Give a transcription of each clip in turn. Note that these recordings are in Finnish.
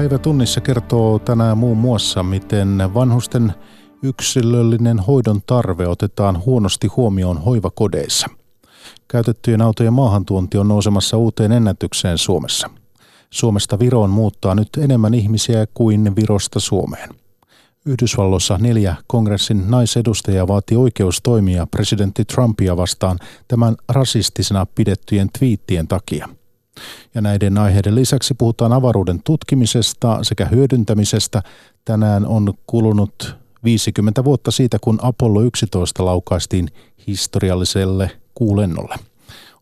Päivä tunnissa kertoo tänään muun muassa, miten vanhusten yksilöllinen hoidon tarve otetaan huonosti huomioon hoivakodeissa. Käytettyjen autojen maahantuonti on nousemassa uuteen ennätykseen Suomessa. Suomesta Viroon muuttaa nyt enemmän ihmisiä kuin Virosta Suomeen. Yhdysvalloissa neljä kongressin naisedustajaa vaati oikeustoimia presidentti Trumpia vastaan tämän rasistisena pidettyjen twiittien takia. Ja näiden aiheiden lisäksi puhutaan avaruuden tutkimisesta sekä hyödyntämisestä. Tänään on kulunut 50 vuotta siitä, kun Apollo 11 laukaistiin historialliselle kuulennolle.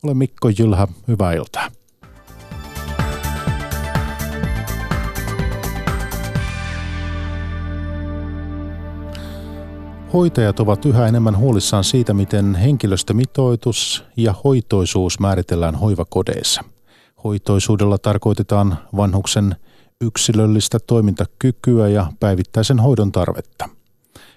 Olen Mikko Jylhä, hyvää iltaa. Hoitajat ovat yhä enemmän huolissaan siitä, miten henkilöstömitoitus ja hoitoisuus määritellään hoivakodeissa. Hoitoisuudella tarkoitetaan vanhuksen yksilöllistä toimintakykyä ja päivittäisen hoidon tarvetta.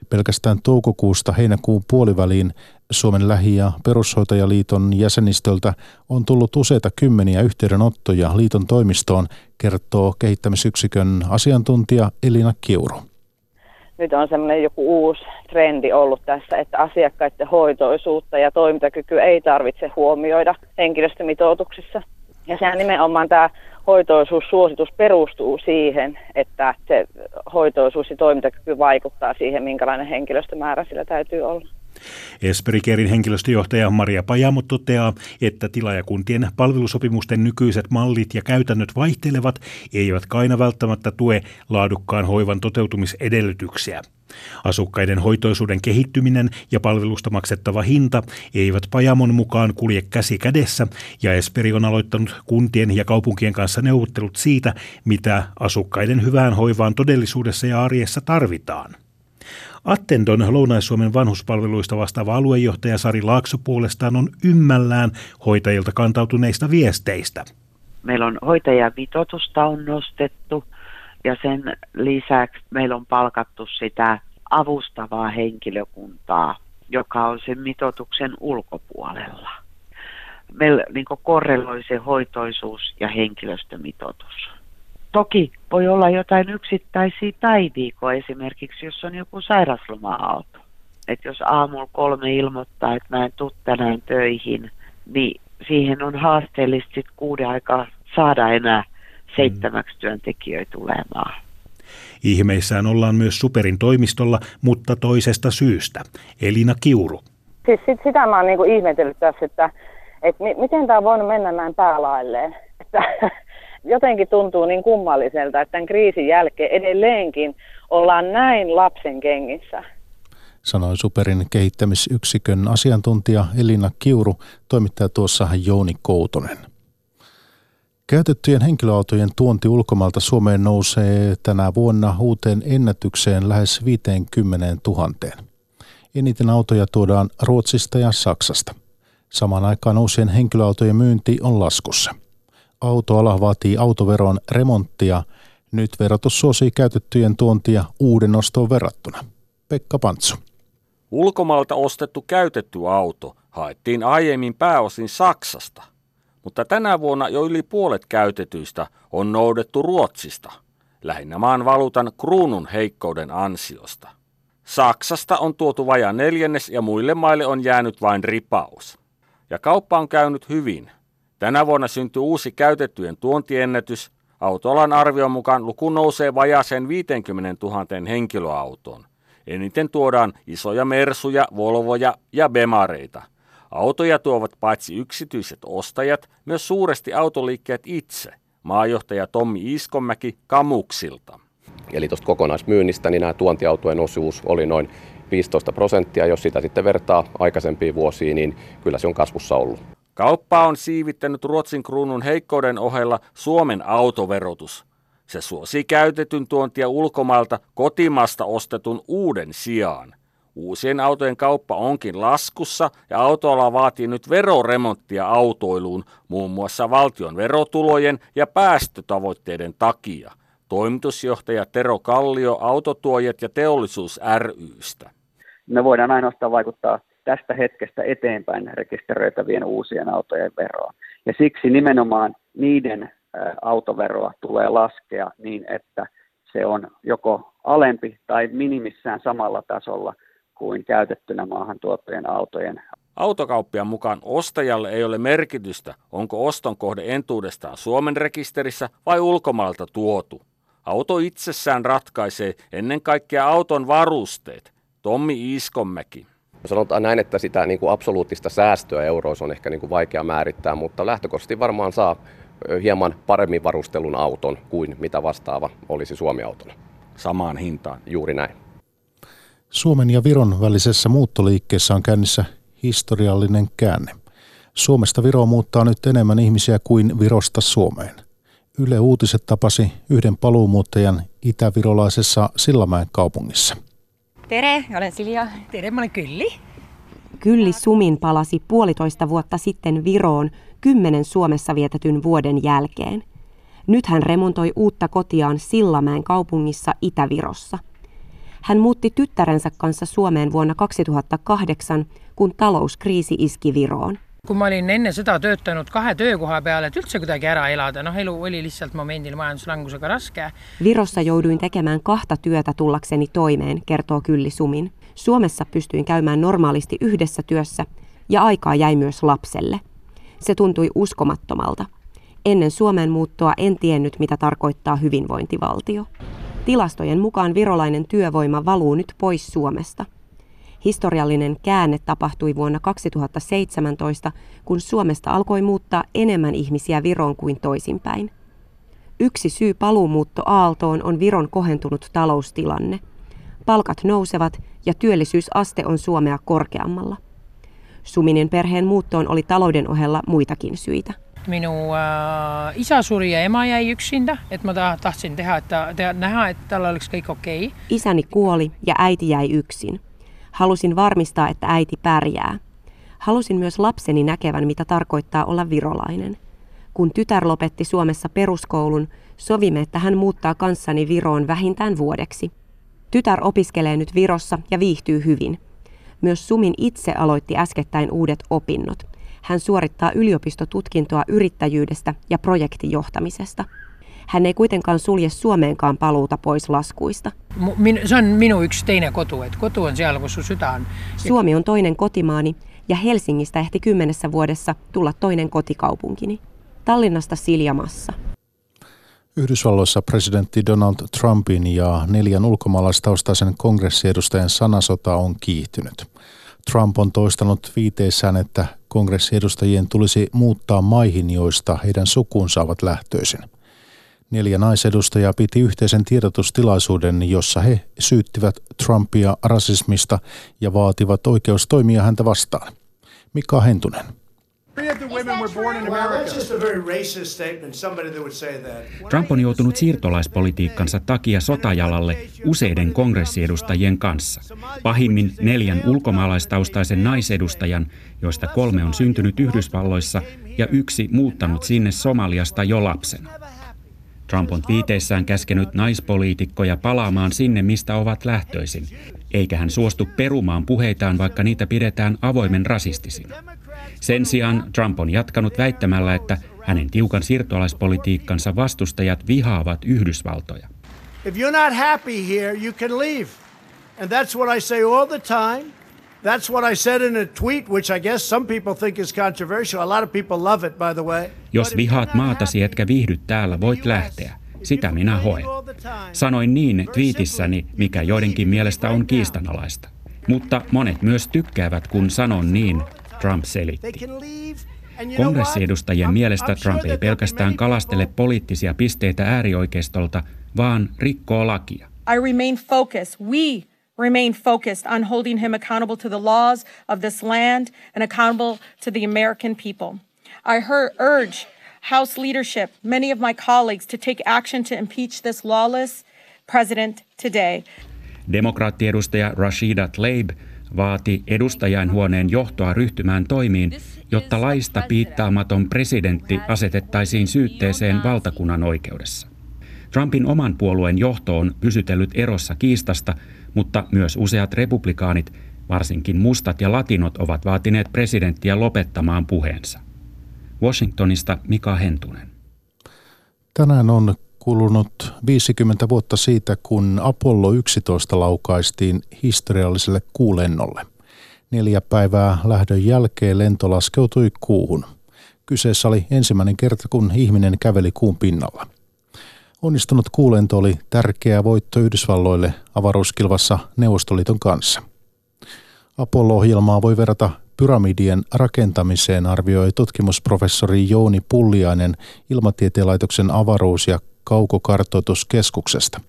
Pelkästään toukokuusta heinäkuun puoliväliin Suomen lähi- ja perushoitajaliiton jäsenistöltä on tullut useita kymmeniä yhteydenottoja liiton toimistoon, kertoo kehittämisyksikön asiantuntija Elina Kiuru nyt on semmoinen joku uusi trendi ollut tässä, että asiakkaiden hoitoisuutta ja toimintakykyä ei tarvitse huomioida henkilöstömitoituksissa. Ja sehän nimenomaan tämä hoitoisuussuositus perustuu siihen, että se hoitoisuus ja toimintakyky vaikuttaa siihen, minkälainen henkilöstömäärä sillä täytyy olla. Esperi Kerin henkilöstöjohtaja Maria Pajamo toteaa, että tilaajakuntien palvelusopimusten nykyiset mallit ja käytännöt vaihtelevat, eivät aina välttämättä tue laadukkaan hoivan toteutumisedellytyksiä. Asukkaiden hoitoisuuden kehittyminen ja palvelusta maksettava hinta eivät Pajamon mukaan kulje käsi kädessä, ja Esperi on aloittanut kuntien ja kaupunkien kanssa neuvottelut siitä, mitä asukkaiden hyvään hoivaan todellisuudessa ja arjessa tarvitaan. Attendon Lounais-Suomen vanhuspalveluista vastaava aluejohtaja Sari Laakso puolestaan on ymmällään hoitajilta kantautuneista viesteistä. Meillä on hoitajavitotusta on nostettu ja sen lisäksi meillä on palkattu sitä avustavaa henkilökuntaa, joka on sen mitotuksen ulkopuolella. Meillä niin korreloi se hoitoisuus ja henkilöstömitotus. Toki voi olla jotain yksittäisiä päiviä, esimerkiksi jos on joku sairasloma-auto. Että jos aamulla kolme ilmoittaa, että mä en tuu tänään töihin, niin siihen on haasteellista sitten kuuden aikaa saada enää seitsemäksi työntekijöitä tulemaan. Ihmeissään ollaan myös Superin toimistolla, mutta toisesta syystä. Elina Kiuru. Siis sit, sitä mä oon niinku ihmetellyt tässä, että, että miten tämä on voinut mennä näin päälailleen. Että jotenkin tuntuu niin kummalliselta, että tämän kriisin jälkeen edelleenkin ollaan näin lapsen kengissä. Sanoi Superin kehittämisyksikön asiantuntija Elina Kiuru, toimittaja tuossa Jouni Koutonen. Käytettyjen henkilöautojen tuonti ulkomailta Suomeen nousee tänä vuonna uuteen ennätykseen lähes 50 000. Eniten autoja tuodaan Ruotsista ja Saksasta. Samaan aikaan uusien henkilöautojen myynti on laskussa autoala vaatii autoveron remonttia. Nyt verotus suosii käytettyjen tuontia uuden ostoon verrattuna. Pekka Pantsu. Ulkomailta ostettu käytetty auto haettiin aiemmin pääosin Saksasta, mutta tänä vuonna jo yli puolet käytetyistä on noudettu Ruotsista, lähinnä maan valuutan kruunun heikkouden ansiosta. Saksasta on tuotu vaja neljännes ja muille maille on jäänyt vain ripaus. Ja kauppa on käynyt hyvin – Tänä vuonna syntyy uusi käytettyjen tuontiennätys. Autoalan arvion mukaan luku nousee vajaaseen 50 000 henkilöautoon. Eniten tuodaan isoja Mersuja, Volvoja ja Bemareita. Autoja tuovat paitsi yksityiset ostajat, myös suuresti autoliikkeet itse. Maajohtaja Tommi Iskomäki Kamuksilta. Eli tuosta kokonaismyynnistä niin nämä tuontiautojen osuus oli noin 15 prosenttia. Jos sitä sitten vertaa aikaisempiin vuosiin, niin kyllä se on kasvussa ollut. Kauppa on siivittänyt Ruotsin kruunun heikkouden ohella Suomen autoverotus. Se suosii käytetyn tuontia ulkomailta kotimasta ostetun uuden sijaan. Uusien autojen kauppa onkin laskussa ja autoala vaatii nyt veroremonttia autoiluun muun muassa valtion verotulojen ja päästötavoitteiden takia. Toimitusjohtaja Tero Kallio Autotuojat ja teollisuus rystä. Me voidaan ainoastaan vaikuttaa tästä hetkestä eteenpäin rekisteröitävien uusien autojen veroon. Ja siksi nimenomaan niiden autoveroa tulee laskea niin, että se on joko alempi tai minimissään samalla tasolla kuin käytettynä maahan tuottojen autojen. Autokauppian mukaan ostajalle ei ole merkitystä, onko oston kohde entuudestaan Suomen rekisterissä vai ulkomailta tuotu. Auto itsessään ratkaisee ennen kaikkea auton varusteet. Tommi Iskomäki. Sanotaan näin, että sitä niin kuin absoluuttista säästöä euroissa on ehkä niin kuin vaikea määrittää, mutta lähtökohtaisesti varmaan saa hieman paremmin varustelun auton kuin mitä vastaava olisi Suomi-autona. Samaan hintaan. Juuri näin. Suomen ja Viron välisessä muuttoliikkeessä on käynnissä historiallinen käänne. Suomesta Viroon muuttaa nyt enemmän ihmisiä kuin Virosta Suomeen. Yle Uutiset tapasi yhden paluumuuttajan itävirolaisessa Sillamäen kaupungissa. Tere, olen Silja. Tere, mä olen Kylli. Kylli Sumin palasi puolitoista vuotta sitten Viroon kymmenen Suomessa vietetyn vuoden jälkeen. Nyt hän remontoi uutta kotiaan Sillamäen kaupungissa Itä-Virossa. Hän muutti tyttärensä kanssa Suomeen vuonna 2008, kun talouskriisi iski Viroon. Kun mä olin enne seda töötanud kahe töökoha peal, et üldse kuidagi ära elada, noh elu oli lihtsalt momendil majanduslangusega raske. Virossa jouduin tekemään kahta työtä tullakseni toimeen, kertoo Kylli Sumin. Suomessa pystyin käymään normaalisti yhdessä työssä ja aikaa jäi myös lapselle. Se tuntui uskomattomalta. Ennen Suomen muuttoa en tiennyt, mitä tarkoittaa hyvinvointivaltio. Tilastojen mukaan virolainen työvoima valuu nyt pois Suomesta. Historiallinen käänne tapahtui vuonna 2017, kun Suomesta alkoi muuttaa enemmän ihmisiä Viroon kuin toisinpäin. Yksi syy paluumuutto Aaltoon on Viron kohentunut taloustilanne. Palkat nousevat ja työllisyysaste on Suomea korkeammalla. Suminen perheen muuttoon oli talouden ohella muitakin syitä. Minu äh, isa suri ja ema jäi yksinda, että mä tahtsin tehdä, että, tehdä, nähdä, että tällä olisi kaikki okei. Okay. Isäni kuoli ja äiti jäi yksin. Halusin varmistaa, että äiti pärjää. Halusin myös lapseni näkevän, mitä tarkoittaa olla virolainen. Kun tytär lopetti Suomessa peruskoulun, sovimme, että hän muuttaa kanssani Viroon vähintään vuodeksi. Tytär opiskelee nyt Virossa ja viihtyy hyvin. Myös Sumin itse aloitti äskettäin uudet opinnot. Hän suorittaa yliopistotutkintoa yrittäjyydestä ja projektijohtamisesta. Hän ei kuitenkaan sulje Suomeenkaan paluuta pois laskuista. Min, se on minun yksi teinen kotu, että kotu on siellä, kun sun sydän on. Suomi on toinen kotimaani ja Helsingistä ehti kymmenessä vuodessa tulla toinen kotikaupunkini. Tallinnasta Siljamassa. Yhdysvalloissa presidentti Donald Trumpin ja neljän ulkomaalaistaustaisen kongressiedustajan sanasota on kiihtynyt. Trump on toistanut viiteissään, että kongressiedustajien tulisi muuttaa maihin, joista heidän sukunsa ovat lähtöisin. Neljä naisedustajaa piti yhteisen tiedotustilaisuuden, jossa he syyttivät Trumpia rasismista ja vaativat oikeustoimia häntä vastaan. Mika Hentunen. Trump on joutunut siirtolaispolitiikkansa takia sotajalalle useiden kongressiedustajien kanssa. Pahimmin neljän ulkomaalaistaustaisen naisedustajan, joista kolme on syntynyt Yhdysvalloissa ja yksi muuttanut sinne Somaliasta jo lapsena. Trump on viiteissään käskenyt naispoliitikkoja palaamaan sinne, mistä ovat lähtöisin, eikä hän suostu perumaan puheitaan, vaikka niitä pidetään avoimen rasistisina. Sen sijaan Trump on jatkanut väittämällä, että hänen tiukan siirtolaispolitiikkansa vastustajat vihaavat Yhdysvaltoja. If you're not happy here, you can leave. And that's what I say all the time. That's what I said in a tweet, which I guess some people think is controversial. A lot of people love it, by the way. Jos vihaat maatasi etkä viihdy täällä, voit lähteä. Sitä minä hoen. Sanoin niin twiitissäni, mikä joidenkin mielestä on kiistanalaista. Mutta monet myös tykkäävät, kun sanon niin, Trump selitti. Kongressiedustajien mielestä Trump ei pelkästään kalastele poliittisia pisteitä äärioikeistolta, vaan rikkoo lakia. I remain focused. We remain focused on holding him accountable to the laws of this land and accountable to the American people. I heard, urge House leadership, many of my colleagues, to take action to impeach this lawless president today. Demokraattiedustaja Rashida Tlaib vaati edustajainhuoneen johtoa ryhtymään toimiin, jotta laista piittaamaton presidentti asetettaisiin syytteeseen valtakunnan oikeudessa. Trumpin oman puolueen johto on pysytellyt erossa kiistasta, mutta myös useat republikaanit, varsinkin mustat ja latinot, ovat vaatineet presidenttiä lopettamaan puheensa. Washingtonista Mika Hentunen. Tänään on kulunut 50 vuotta siitä, kun Apollo 11 laukaistiin historialliselle kuulennolle. Neljä päivää lähdön jälkeen lento laskeutui kuuhun. Kyseessä oli ensimmäinen kerta, kun ihminen käveli kuun pinnalla. Onnistunut kuulento oli tärkeä voitto Yhdysvalloille avaruuskilvassa Neuvostoliiton kanssa. Apollo-ohjelmaa voi verrata pyramidien rakentamiseen, arvioi tutkimusprofessori Jouni Pulliainen Ilmatieteen laitoksen avaruus- ja kaukokartoituskeskuksesta.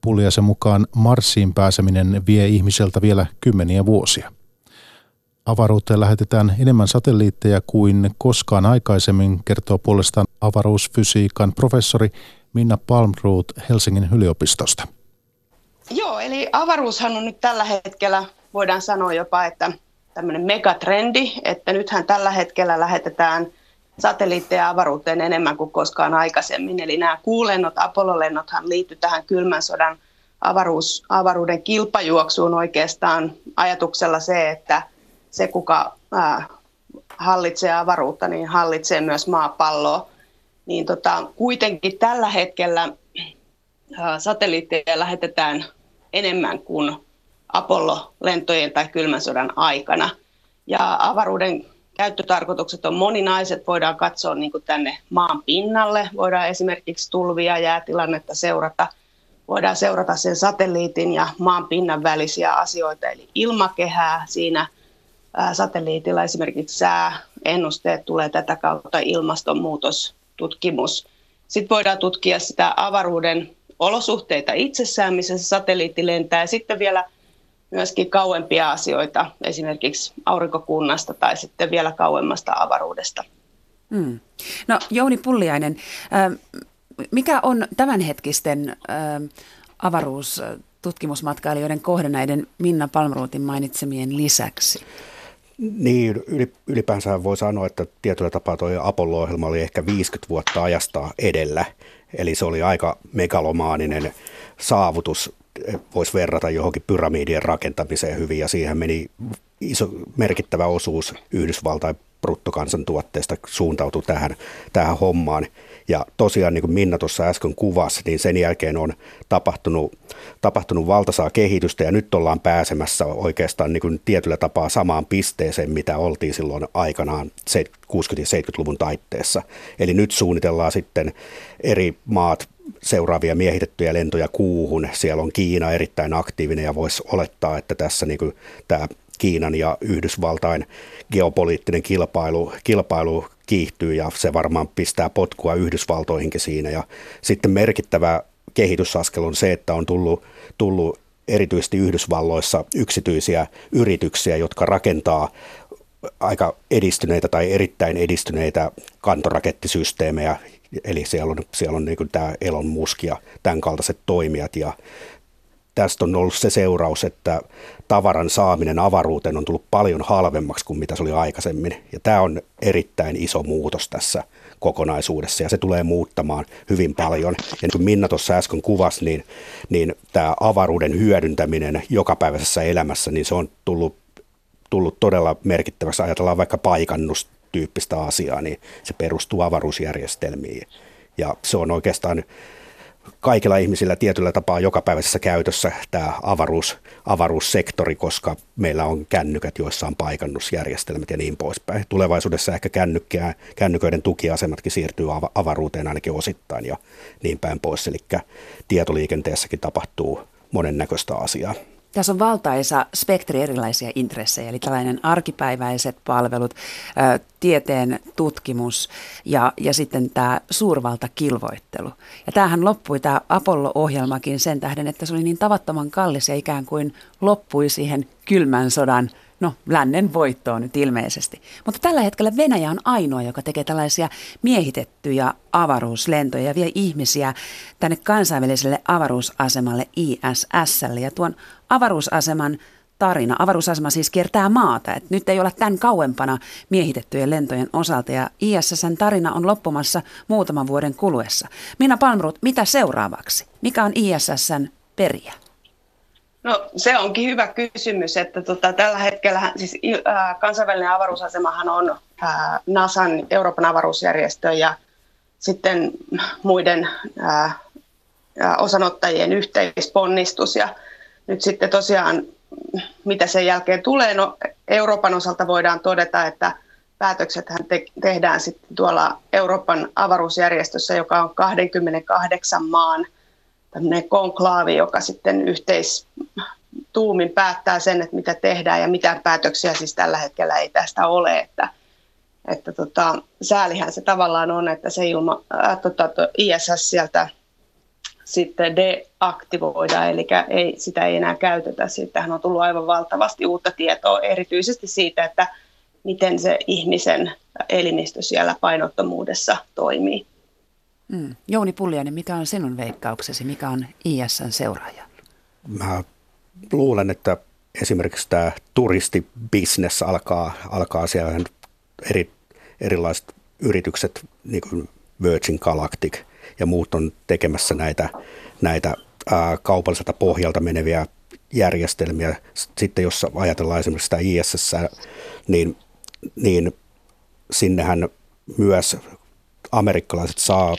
Pulliaisen mukaan Marsiin pääseminen vie ihmiseltä vielä kymmeniä vuosia. Avaruuteen lähetetään enemmän satelliitteja kuin koskaan aikaisemmin, kertoo puolestaan avaruusfysiikan professori Minna Palmroth Helsingin yliopistosta. Joo, eli avaruushan on nyt tällä hetkellä, voidaan sanoa jopa, että tämmöinen megatrendi, että nythän tällä hetkellä lähetetään satelliitteja avaruuteen enemmän kuin koskaan aikaisemmin. Eli nämä kuulennot, Apollo-lennothan liittyy tähän kylmän sodan avaruus, avaruuden kilpajuoksuun oikeastaan ajatuksella se, että se kuka ää, hallitsee avaruutta, niin hallitsee myös maapalloa. Niin tota, kuitenkin tällä hetkellä ää, satelliitteja lähetetään enemmän kuin Apollo-lentojen tai kylmän sodan aikana. Ja avaruuden käyttötarkoitukset on moninaiset. Voidaan katsoa niin kuin tänne maan pinnalle, voidaan esimerkiksi tulvia, jäätilannetta seurata. Voidaan seurata sen satelliitin ja maan pinnan välisiä asioita, eli ilmakehää siinä satelliitilla esimerkiksi sääennusteet tulee tätä kautta ilmastonmuutostutkimus. Sitten voidaan tutkia sitä avaruuden olosuhteita itsessään, missä se satelliitti lentää. Ja sitten vielä myöskin kauempia asioita, esimerkiksi aurinkokunnasta tai sitten vielä kauemmasta avaruudesta. Hmm. No Jouni Pulliainen, mikä on tämänhetkisten avaruustutkimusmatkailijoiden kohde näiden Minna Palmruutin mainitsemien lisäksi? Niin, ylipäänsä voi sanoa, että tietyllä tapaa tuo Apollo-ohjelma oli ehkä 50 vuotta ajasta edellä. Eli se oli aika megalomaaninen saavutus voisi verrata johonkin pyramidien rakentamiseen hyvin ja siihen meni iso, merkittävä osuus Yhdysvaltain bruttokansantuotteesta suuntautui tähän, tähän hommaan. Ja tosiaan niin kuin Minna tuossa äsken kuvasi, niin sen jälkeen on tapahtunut, tapahtunut valtasaa kehitystä ja nyt ollaan pääsemässä oikeastaan niin kuin tietyllä tapaa samaan pisteeseen, mitä oltiin silloin aikanaan 60- ja 70-luvun taitteessa. Eli nyt suunnitellaan sitten eri maat seuraavia miehitettyjä lentoja kuuhun. Siellä on Kiina erittäin aktiivinen ja voisi olettaa, että tässä niin kuin tämä Kiinan ja Yhdysvaltain geopoliittinen kilpailu, kilpailu kiihtyy ja se varmaan pistää potkua Yhdysvaltoihinkin siinä. Ja sitten merkittävä kehitysaskel on se, että on tullut, tullut erityisesti Yhdysvalloissa yksityisiä yrityksiä, jotka rakentaa aika edistyneitä tai erittäin edistyneitä kantorakettisysteemejä, eli siellä on, siellä on niin tämä Elon Musk ja tämän kaltaiset toimijat, ja tästä on ollut se seuraus, että tavaran saaminen avaruuteen on tullut paljon halvemmaksi kuin mitä se oli aikaisemmin. Ja tämä on erittäin iso muutos tässä kokonaisuudessa ja se tulee muuttamaan hyvin paljon. Ja niin kuin Minna tuossa äsken kuvasi, niin, niin tämä avaruuden hyödyntäminen jokapäiväisessä elämässä, niin se on tullut, tullut todella merkittäväksi. Ajatellaan vaikka paikannustyyppistä asiaa, niin se perustuu avaruusjärjestelmiin. Ja se on oikeastaan kaikilla ihmisillä tietyllä tapaa jokapäiväisessä käytössä tämä avaruus, avaruussektori, koska meillä on kännykät, joissa on paikannusjärjestelmät ja niin poispäin. Tulevaisuudessa ehkä kännykkää, kännyköiden tukiasematkin siirtyy avaruuteen ainakin osittain ja niin päin pois. Eli tietoliikenteessäkin tapahtuu monennäköistä asiaa. Tässä on valtaisa spektri erilaisia intressejä, eli tällainen arkipäiväiset palvelut, tieteen tutkimus ja, ja sitten tämä suurvaltakilvoittelu. Ja tämähän loppui, tämä Apollo-ohjelmakin sen tähden, että se oli niin tavattoman kallis ja ikään kuin loppui siihen kylmän sodan – No, lännen voittoon nyt ilmeisesti. Mutta tällä hetkellä Venäjä on ainoa, joka tekee tällaisia miehitettyjä avaruuslentoja ja vie ihmisiä tänne kansainväliselle avaruusasemalle ISSlle. Ja tuon avaruusaseman tarina. Avaruusasema siis kiertää maata. Et nyt ei olla tämän kauempana miehitettyjen lentojen osalta ja ISSn tarina on loppumassa muutaman vuoden kuluessa. Minä Palmrut, mitä seuraavaksi? Mikä on ISSn periä? No se onkin hyvä kysymys, että tota, tällä hetkellä siis, äh, kansainvälinen avaruusasemahan on äh, NASAn Euroopan avaruusjärjestö ja sitten muiden ää, osanottajien yhteisponnistus. Ja nyt sitten tosiaan, mitä sen jälkeen tulee, no Euroopan osalta voidaan todeta, että päätöksethän te- tehdään sitten tuolla Euroopan avaruusjärjestössä, joka on 28 maan tämmöinen konklaavi, joka sitten yhteistuumin päättää sen, että mitä tehdään ja mitä päätöksiä siis tällä hetkellä ei tästä ole. Että, että tota, säälihän se tavallaan on, että se ilma, ää, tota, ISS sieltä sitten deaktivoida, eli ei, sitä ei enää käytetä. Siitähän on tullut aivan valtavasti uutta tietoa, erityisesti siitä, että miten se ihmisen elimistö siellä painottomuudessa toimii. Mm. Jouni Pulliainen, mikä on sinun veikkauksesi? Mikä on ISN seuraaja? Mä luulen, että esimerkiksi tämä turistibisnes alkaa, alkaa siellä eri, erilaiset yritykset, niin kuin Virgin Galactic ja muut on tekemässä näitä, näitä ää, kaupalliselta pohjalta meneviä järjestelmiä. Sitten jos ajatellaan esimerkiksi sitä ISS, niin, niin sinnehän myös amerikkalaiset saa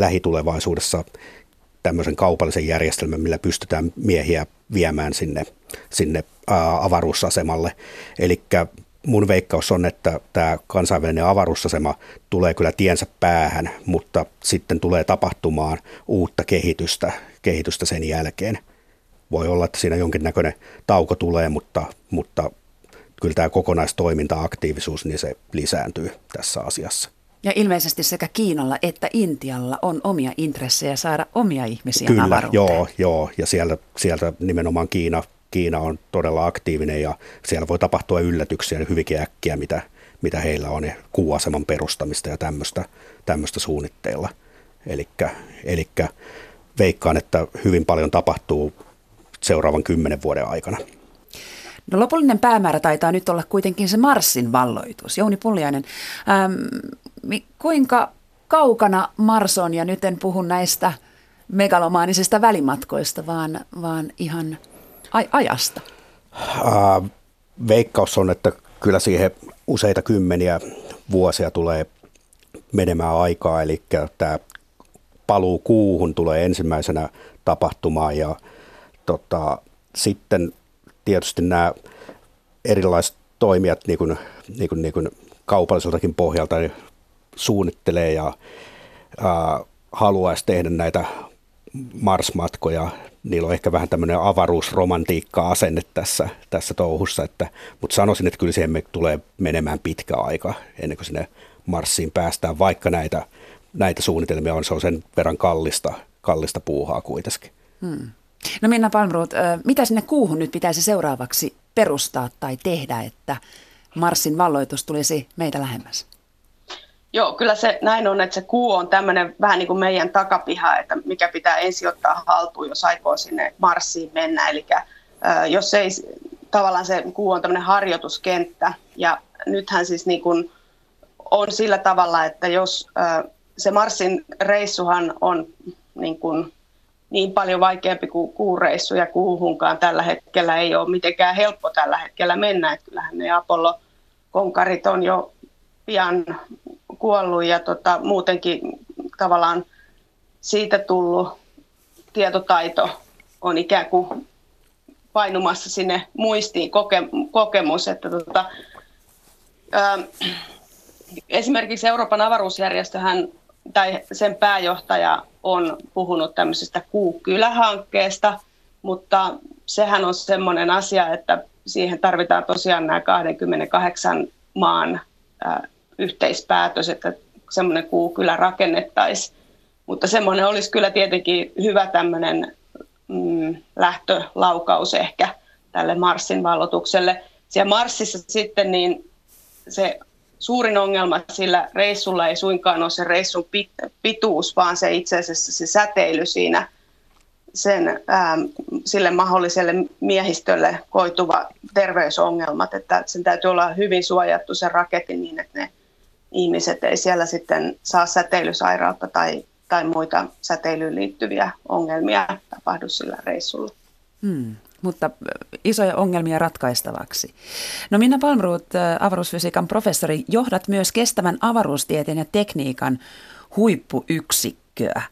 lähitulevaisuudessa tämmöisen kaupallisen järjestelmän, millä pystytään miehiä viemään sinne, sinne avaruusasemalle. Eli mun veikkaus on, että tämä kansainvälinen avaruusasema tulee kyllä tiensä päähän, mutta sitten tulee tapahtumaan uutta kehitystä, kehitystä sen jälkeen. Voi olla, että siinä jonkinnäköinen tauko tulee, mutta, mutta kyllä tämä kokonaistoiminta, aktiivisuus, niin se lisääntyy tässä asiassa. Ja ilmeisesti sekä Kiinalla että Intialla on omia intressejä saada omia ihmisiä Kyllä, avaruuteen. joo, joo. Ja sieltä, sieltä nimenomaan Kiina, Kiina on todella aktiivinen ja siellä voi tapahtua yllätyksiä hyvinkin äkkiä, mitä, mitä heillä on, ja kuuaseman perustamista ja tämmöistä, tämmöistä suunnitteilla. Eli veikkaan, että hyvin paljon tapahtuu seuraavan kymmenen vuoden aikana. No lopullinen päämäärä taitaa nyt olla kuitenkin se Marsin valloitus. Jouni Pulliainen, ähm, kuinka kaukana Mars on, ja nyt en puhu näistä megalomaanisista välimatkoista, vaan, vaan ihan aj- ajasta? Äh, veikkaus on, että kyllä siihen useita kymmeniä vuosia tulee menemään aikaa, eli tämä paluu kuuhun tulee ensimmäisenä tapahtumaan ja tota, sitten tietysti nämä erilaiset toimijat niin kuin, niin kuin, niin kuin kaupalliseltakin pohjalta niin suunnittelee ja ää, haluaisi tehdä näitä Mars-matkoja. Niillä on ehkä vähän tämmöinen avaruusromantiikka-asenne tässä, tässä touhussa, että, mutta sanoisin, että kyllä siihen me tulee menemään pitkä aika ennen kuin sinne Marsiin päästään, vaikka näitä, näitä suunnitelmia on, se on sen verran kallista, kallista puuhaa kuitenkin. Hmm. No Minna Palmroth, mitä sinne kuuhun nyt pitäisi seuraavaksi perustaa tai tehdä, että Marsin valloitus tulisi meitä lähemmäs? Joo, kyllä se näin on, että se kuu on tämmöinen vähän niin kuin meidän takapiha, että mikä pitää ensin ottaa haltuun, jos aikoo sinne Marsiin mennä. Eli jos ei, tavallaan se kuu on tämmöinen harjoituskenttä, ja nythän siis niin kuin on sillä tavalla, että jos se Marsin reissuhan on niin kuin niin paljon vaikeampi kuin kuureissu ja kuuhunkaan tällä hetkellä ei ole mitenkään helppo tällä hetkellä mennä. Että kyllähän ne Apollo-konkarit on jo pian kuollut ja tota, muutenkin tavallaan siitä tullut tietotaito on ikään kuin painumassa sinne muistiin koke, kokemus, että tota, ää, esimerkiksi Euroopan avaruusjärjestöhän tai sen pääjohtaja on puhunut tämmöisestä Kuukylähankkeesta, mutta sehän on semmoinen asia, että siihen tarvitaan tosiaan nämä 28 maan ää, yhteispäätös, että semmoinen Kuukylä rakennettaisiin. Mutta semmoinen olisi kyllä tietenkin hyvä tämmöinen mm, lähtölaukaus ehkä tälle Marsin vallotukselle. Siellä Marsissa sitten niin se suurin ongelma sillä reissulla ei suinkaan ole se reissun pituus, vaan se itse asiassa se säteily siinä sen, ää, sille mahdolliselle miehistölle koituva terveysongelmat, että sen täytyy olla hyvin suojattu se raketti niin, että ne ihmiset ei siellä sitten saa säteilysairautta tai, tai muita säteilyyn liittyviä ongelmia tapahdu sillä reissulla. Hmm, mutta isoja ongelmia ratkaistavaksi. No Minna Palmruut, avaruusfysiikan professori, johdat myös kestävän avaruustieteen ja tekniikan huippuyksikköä.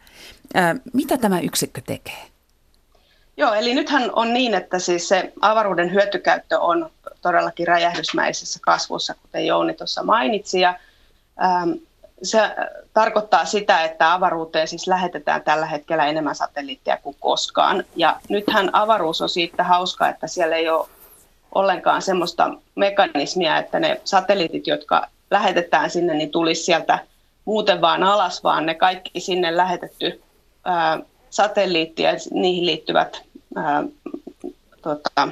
Mitä tämä yksikkö tekee? Joo, eli nythän on niin, että siis se avaruuden hyötykäyttö on todellakin räjähdysmäisessä kasvussa, kuten Jouni tuossa mainitsi. Ja, ähm, se tarkoittaa sitä, että avaruuteen siis lähetetään tällä hetkellä enemmän satelliitteja kuin koskaan. Ja nythän avaruus on siitä hauska, että siellä ei ole ollenkaan semmoista mekanismia, että ne satelliitit, jotka lähetetään sinne, niin tulisi sieltä muuten vaan alas, vaan ne kaikki sinne lähetetty ää, satelliitti ja niihin liittyvät ää, tota,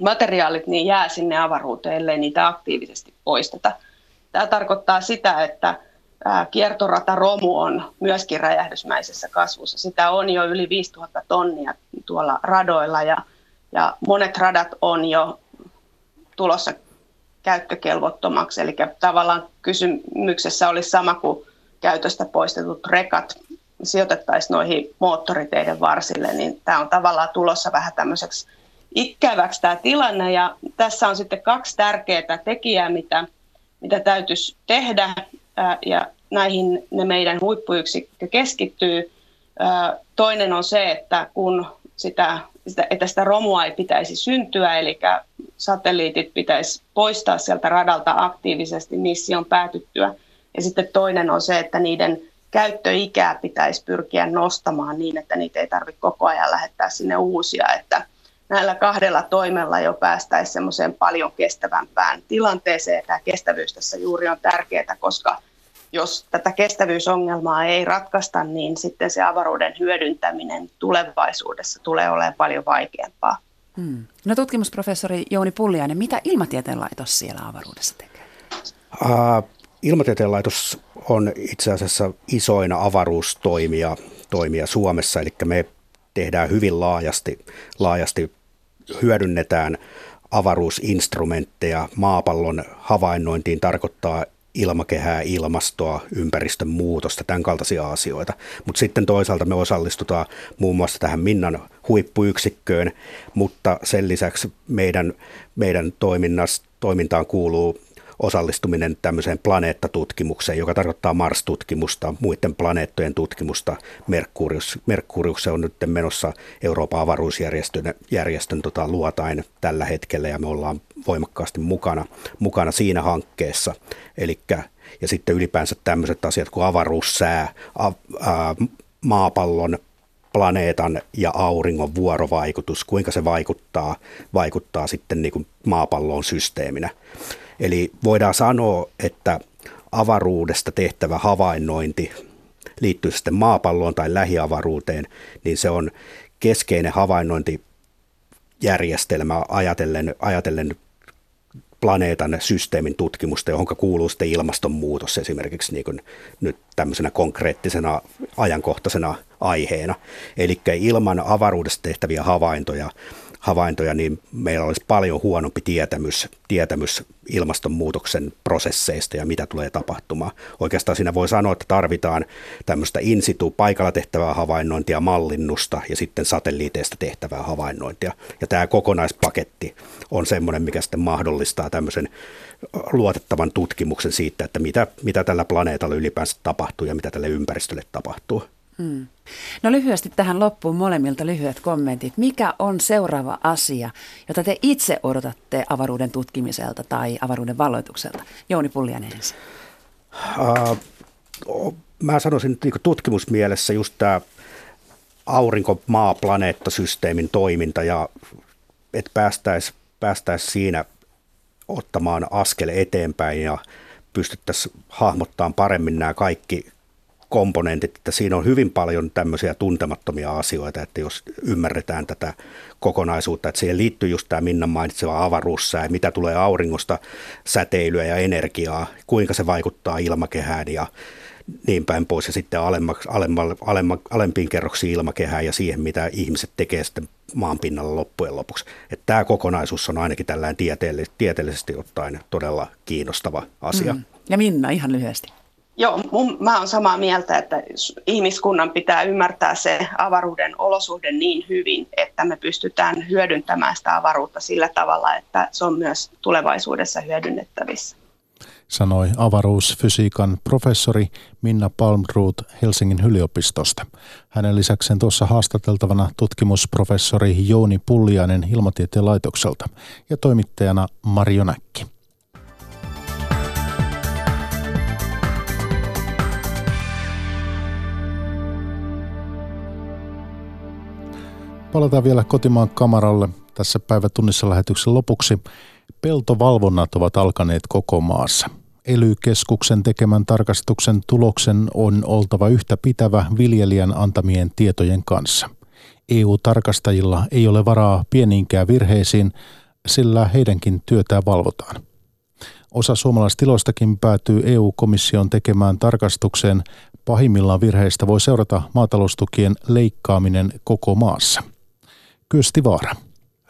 materiaalit niin jää sinne avaruuteen, ellei niitä aktiivisesti poisteta. Tämä tarkoittaa sitä, että kiertorata romu on myöskin räjähdysmäisessä kasvussa. Sitä on jo yli 5000 tonnia tuolla radoilla ja, ja monet radat on jo tulossa käyttökelvottomaksi. Eli tavallaan kysymyksessä olisi sama kuin käytöstä poistetut rekat sijoitettaisiin noihin moottoriteiden varsille, niin tämä on tavallaan tulossa vähän tämmöiseksi ikäväksi tämä tilanne. Ja tässä on sitten kaksi tärkeää tekijää, mitä, mitä täytyisi tehdä, ja näihin ne meidän huippuyksikkö keskittyy. Toinen on se, että kun sitä, että sitä romua ei pitäisi syntyä, eli satelliitit pitäisi poistaa sieltä radalta aktiivisesti mission päätyttyä. Ja sitten toinen on se, että niiden käyttöikää pitäisi pyrkiä nostamaan niin, että niitä ei tarvitse koko ajan lähettää sinne uusia, että näillä kahdella toimella jo päästäisiin semmoiseen paljon kestävämpään tilanteeseen. Tämä kestävyys tässä juuri on tärkeää, koska jos tätä kestävyysongelmaa ei ratkaista, niin sitten se avaruuden hyödyntäminen tulevaisuudessa tulee olemaan paljon vaikeampaa. Hmm. No tutkimusprofessori Jouni Pulliainen, mitä Ilmatieteen laitos siellä avaruudessa tekee? Uh, Ilmatieteen laitos on itse asiassa isoina avaruustoimia toimia Suomessa, eli me tehdään hyvin laajasti, laajasti hyödynnetään avaruusinstrumentteja maapallon havainnointiin tarkoittaa ilmakehää, ilmastoa, ympäristön muutosta, tämän kaltaisia asioita. Mutta sitten toisaalta me osallistutaan muun muassa tähän Minnan huippuyksikköön, mutta sen lisäksi meidän, meidän toimintaan kuuluu osallistuminen tämmöiseen planeettatutkimukseen, joka tarkoittaa Mars-tutkimusta, muiden planeettojen tutkimusta. Merkurius, Merkurius on nyt menossa Euroopan avaruusjärjestön järjestön, tota, luotain tällä hetkellä ja me ollaan voimakkaasti mukana, mukana siinä hankkeessa. Elikkä, ja sitten ylipäänsä tämmöiset asiat kuin avaruussää, a, a, maapallon planeetan ja auringon vuorovaikutus, kuinka se vaikuttaa, vaikuttaa sitten niin kuin maapalloon systeeminä. Eli voidaan sanoa, että avaruudesta tehtävä havainnointi liittyy sitten maapalloon tai lähiavaruuteen, niin se on keskeinen havainnointijärjestelmä ajatellen, ajatellen planeetan systeemin tutkimusta, johon kuuluu sitten ilmastonmuutos esimerkiksi niin kuin nyt tämmöisenä konkreettisena ajankohtaisena aiheena. Eli ilman avaruudesta tehtäviä havaintoja havaintoja, niin meillä olisi paljon huonompi tietämys, tietämys ilmastonmuutoksen prosesseista ja mitä tulee tapahtumaan. Oikeastaan siinä voi sanoa, että tarvitaan tämmöistä in situ paikalla tehtävää havainnointia, mallinnusta ja sitten satelliiteista tehtävää havainnointia. Ja tämä kokonaispaketti on semmoinen, mikä sitten mahdollistaa tämmöisen luotettavan tutkimuksen siitä, että mitä, mitä tällä planeetalla ylipäänsä tapahtuu ja mitä tälle ympäristölle tapahtuu. Hmm. No lyhyesti tähän loppuun molemmilta lyhyet kommentit. Mikä on seuraava asia, jota te itse odotatte avaruuden tutkimiselta tai avaruuden valloitukselta? Jouni Pullianen ensin. Uh, mä sanoisin että niin tutkimusmielessä just tämä aurinko-maa-planeettasysteemin toiminta ja että päästäisiin päästäis siinä ottamaan askel eteenpäin ja pystyttäisiin hahmottamaan paremmin nämä kaikki komponentit, että siinä on hyvin paljon tämmöisiä tuntemattomia asioita, että jos ymmärretään tätä kokonaisuutta, että siihen liittyy just tämä Minnan mainitseva avaruussää, mitä tulee auringosta, säteilyä ja energiaa, kuinka se vaikuttaa ilmakehään ja niin päin pois ja sitten alemmaksi, alemma, alemma, alempiin kerroksiin ilmakehään ja siihen, mitä ihmiset tekee sitten maan pinnalla loppujen lopuksi. Että tämä kokonaisuus on ainakin tällainen tieteellisesti ottaen todella kiinnostava asia. Mm. Ja Minna ihan lyhyesti. Joo, mun, mä oon samaa mieltä, että ihmiskunnan pitää ymmärtää se avaruuden olosuhde niin hyvin, että me pystytään hyödyntämään sitä avaruutta sillä tavalla, että se on myös tulevaisuudessa hyödynnettävissä. Sanoi avaruusfysiikan professori Minna Palmroth Helsingin yliopistosta. Hänen lisäkseen tuossa haastateltavana tutkimusprofessori Jouni Pulliainen Ilmatieteen laitokselta ja toimittajana Marjo Näkki. Palataan vielä kotimaan kamaralle tässä päivätunnissa lähetyksen lopuksi. Peltovalvonnat ovat alkaneet koko maassa. Ely-keskuksen tekemän tarkastuksen tuloksen on oltava yhtä pitävä viljelijän antamien tietojen kanssa. EU-tarkastajilla ei ole varaa pieniinkään virheisiin, sillä heidänkin työtään valvotaan. Osa suomalaistiloistakin päätyy EU-komission tekemään tarkastukseen. Pahimmillaan virheistä voi seurata maataloustukien leikkaaminen koko maassa – Kyösti Vaara.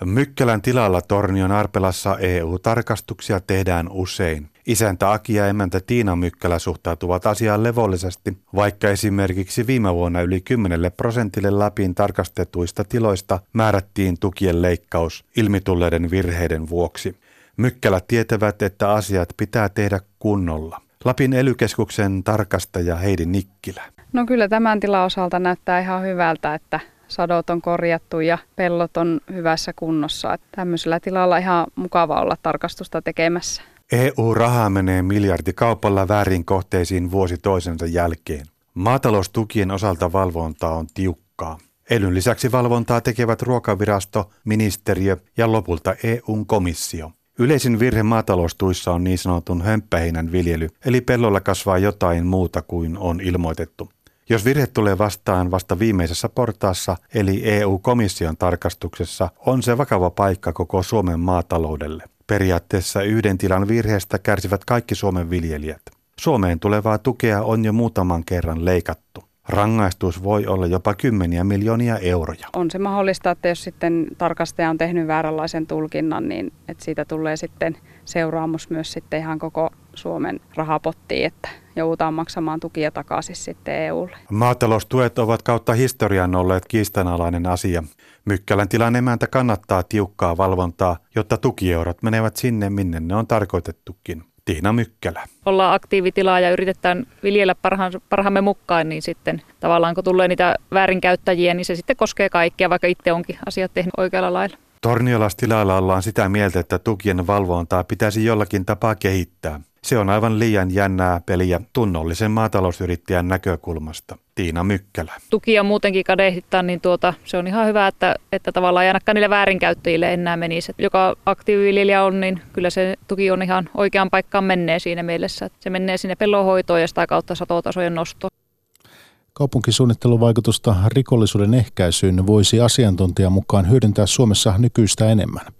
Mykkälän tilalla Tornion Arpelassa EU-tarkastuksia tehdään usein. Isäntä Aki ja emäntä Tiina Mykkälä suhtautuvat asiaan levollisesti, vaikka esimerkiksi viime vuonna yli 10 prosentille Lapin tarkastetuista tiloista määrättiin tukien leikkaus ilmitulleiden virheiden vuoksi. Mykkälä tietävät, että asiat pitää tehdä kunnolla. Lapin elykeskuksen tarkastaja Heidi Nikkilä. No kyllä tämän tilan osalta näyttää ihan hyvältä, että sadot on korjattu ja pellot on hyvässä kunnossa. Että tämmöisellä tilalla ihan mukava olla tarkastusta tekemässä. EU-rahaa menee miljardikaupalla väärin kohteisiin vuosi toisensa jälkeen. Maataloustukien osalta valvonta on tiukkaa. Elyn lisäksi valvontaa tekevät ruokavirasto, ministeriö ja lopulta EUn komissio. Yleisin virhe maataloustuissa on niin sanotun hömppäheinän viljely, eli pellolla kasvaa jotain muuta kuin on ilmoitettu. Jos virhe tulee vastaan vasta viimeisessä portaassa, eli EU-komission tarkastuksessa, on se vakava paikka koko Suomen maataloudelle. Periaatteessa yhden tilan virheestä kärsivät kaikki Suomen viljelijät. Suomeen tulevaa tukea on jo muutaman kerran leikattu. Rangaistus voi olla jopa kymmeniä miljoonia euroja. On se mahdollista, että jos sitten tarkastaja on tehnyt vääränlaisen tulkinnan, niin että siitä tulee sitten seuraamus myös sitten ihan koko Suomen rahapottiin, että joudutaan maksamaan tukia takaisin sitten EUlle. Maataloustuet ovat kautta historian olleet kiistanalainen asia. Mykkälän tilan emäntä kannattaa tiukkaa valvontaa, jotta tukieurot menevät sinne, minne ne on tarkoitettukin. Tiina Mykkälä. Ollaan aktiivitilaa ja yritetään viljellä parhaamme mukaan, niin sitten tavallaan kun tulee niitä väärinkäyttäjiä, niin se sitten koskee kaikkia, vaikka itse onkin asiat tehnyt oikealla lailla. Torniolastilalla ollaan sitä mieltä, että tukien valvontaa pitäisi jollakin tapaa kehittää. Se on aivan liian jännää peliä tunnollisen maatalousyrittäjän näkökulmasta. Tiina Mykkälä. Tukia muutenkin kadehdittaa, niin tuota, se on ihan hyvä, että, että tavallaan ei ainakaan niille väärinkäyttäjille enää menisi. Joka aktiiviviljelijä on, niin kyllä se tuki on ihan oikeaan paikkaan menee siinä mielessä. Se menee sinne pellonhoitoon ja sitä kautta satotasojen nostoon. Kaupunkisuunnitteluvaikutusta rikollisuuden ehkäisyyn voisi asiantuntijan mukaan hyödyntää Suomessa nykyistä enemmän.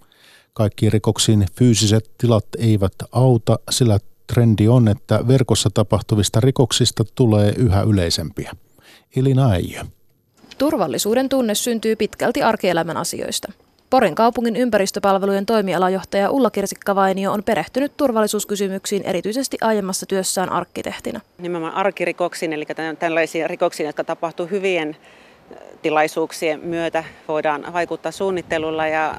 Kaikkiin rikoksiin fyysiset tilat eivät auta, sillä trendi on, että verkossa tapahtuvista rikoksista tulee yhä yleisempiä. Elina Äijö. Turvallisuuden tunne syntyy pitkälti arkielämän asioista. Porin kaupungin ympäristöpalvelujen toimialajohtaja Ulla Kirsikkavainio on perehtynyt turvallisuuskysymyksiin erityisesti aiemmassa työssään arkkitehtina. Nimenomaan arkirikoksiin, eli tällaisia rikoksia, jotka tapahtuu hyvien tilaisuuksien myötä, voidaan vaikuttaa suunnittelulla ja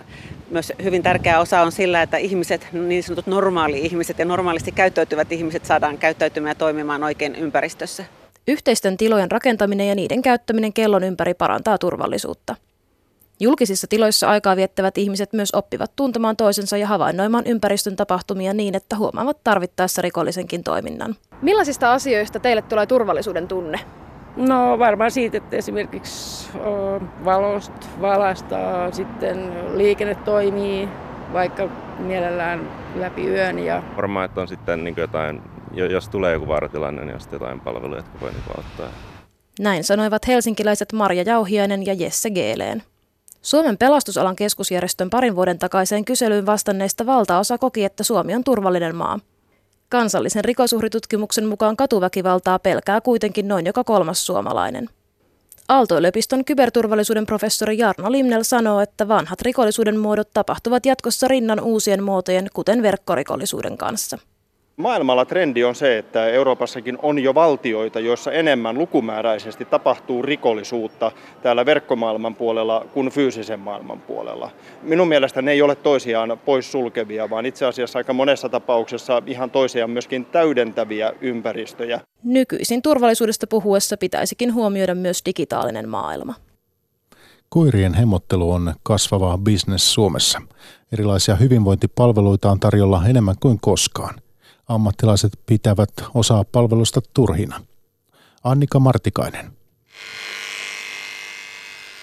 myös hyvin tärkeä osa on sillä, että ihmiset, niin sanotut normaali-ihmiset ja normaalisti käyttäytyvät ihmiset saadaan käyttäytymään ja toimimaan oikein ympäristössä. Yhteisten tilojen rakentaminen ja niiden käyttäminen kellon ympäri parantaa turvallisuutta. Julkisissa tiloissa aikaa viettävät ihmiset myös oppivat tuntemaan toisensa ja havainnoimaan ympäristön tapahtumia niin, että huomaavat tarvittaessa rikollisenkin toiminnan. Millaisista asioista teille tulee turvallisuuden tunne? No varmaan siitä, että esimerkiksi valosta valastaa, sitten liikenne toimii, vaikka mielellään läpi yön. Ja... Varmaan, että on sitten niin jotain, jos tulee joku vaaratilanne, niin on sitten jotain palveluja, jotka voi niin auttaa. Näin sanoivat helsinkiläiset Marja Jauhiainen ja Jesse Geeleen. Suomen pelastusalan keskusjärjestön parin vuoden takaiseen kyselyyn vastanneista valtaosa koki, että Suomi on turvallinen maa. Kansallisen rikosuhritutkimuksen mukaan katuväkivaltaa pelkää kuitenkin noin joka kolmas suomalainen. Aalto-yliopiston kyberturvallisuuden professori Jarno Limnel sanoo, että vanhat rikollisuuden muodot tapahtuvat jatkossa rinnan uusien muotojen, kuten verkkorikollisuuden kanssa. Maailmalla trendi on se, että Euroopassakin on jo valtioita, joissa enemmän lukumääräisesti tapahtuu rikollisuutta täällä verkkomaailman puolella kuin fyysisen maailman puolella. Minun mielestä ne ei ole toisiaan pois sulkevia, vaan itse asiassa aika monessa tapauksessa ihan toisiaan myöskin täydentäviä ympäristöjä. Nykyisin turvallisuudesta puhuessa pitäisikin huomioida myös digitaalinen maailma. Koirien hemottelu on kasvava bisnes Suomessa. Erilaisia hyvinvointipalveluita on tarjolla enemmän kuin koskaan. Ammattilaiset pitävät osaa palvelusta turhina. Annika Martikainen.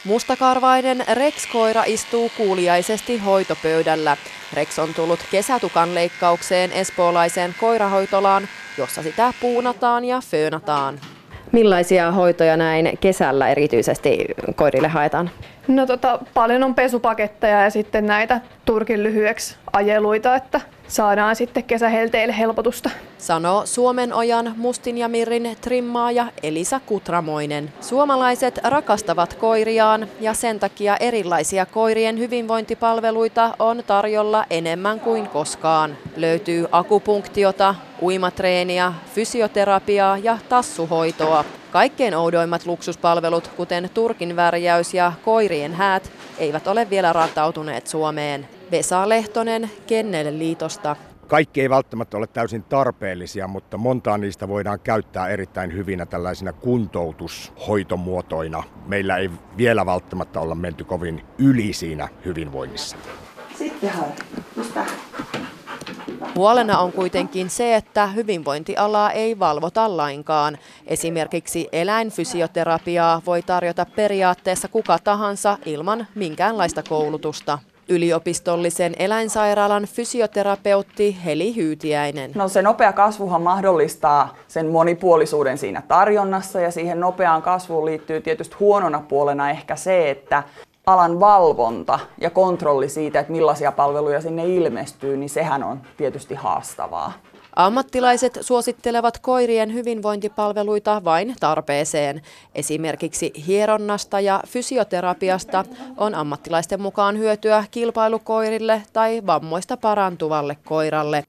Mustakarvainen Rex-koira istuu kuuliaisesti hoitopöydällä. Rex on tullut kesätukan leikkaukseen espoolaiseen koirahoitolaan, jossa sitä puunataan ja föönataan. Millaisia hoitoja näin kesällä erityisesti koirille haetaan? No tota, paljon on pesupaketteja ja sitten näitä turkin lyhyeksi ajeluita, että saadaan sitten kesähelteille helpotusta. Sanoo Suomen ojan Mustin ja Mirrin trimmaaja Elisa Kutramoinen. Suomalaiset rakastavat koiriaan ja sen takia erilaisia koirien hyvinvointipalveluita on tarjolla enemmän kuin koskaan. Löytyy akupunktiota, uimatreeniä, fysioterapiaa ja tassuhoitoa. Kaikkein oudoimmat luksuspalvelut, kuten turkin värjäys ja koirien häät, eivät ole vielä rantautuneet Suomeen. Vesa Lehtonen Kennel-liitosta. Kaikki ei välttämättä ole täysin tarpeellisia, mutta montaa niistä voidaan käyttää erittäin hyvinä tällaisina kuntoutushoitomuotoina. Meillä ei vielä välttämättä olla menty kovin yli siinä hyvinvoinnissa. Sitten Huolena on kuitenkin se, että hyvinvointialaa ei valvota lainkaan. Esimerkiksi eläinfysioterapiaa voi tarjota periaatteessa kuka tahansa ilman minkäänlaista koulutusta. Yliopistollisen eläinsairaalan fysioterapeutti Heli Hyytiäinen. No se nopea kasvuhan mahdollistaa sen monipuolisuuden siinä tarjonnassa ja siihen nopeaan kasvuun liittyy tietysti huonona puolena ehkä se, että alan valvonta ja kontrolli siitä, että millaisia palveluja sinne ilmestyy, niin sehän on tietysti haastavaa. Ammattilaiset suosittelevat koirien hyvinvointipalveluita vain tarpeeseen. Esimerkiksi hieronnasta ja fysioterapiasta on ammattilaisten mukaan hyötyä kilpailukoirille tai vammoista parantuvalle koiralle.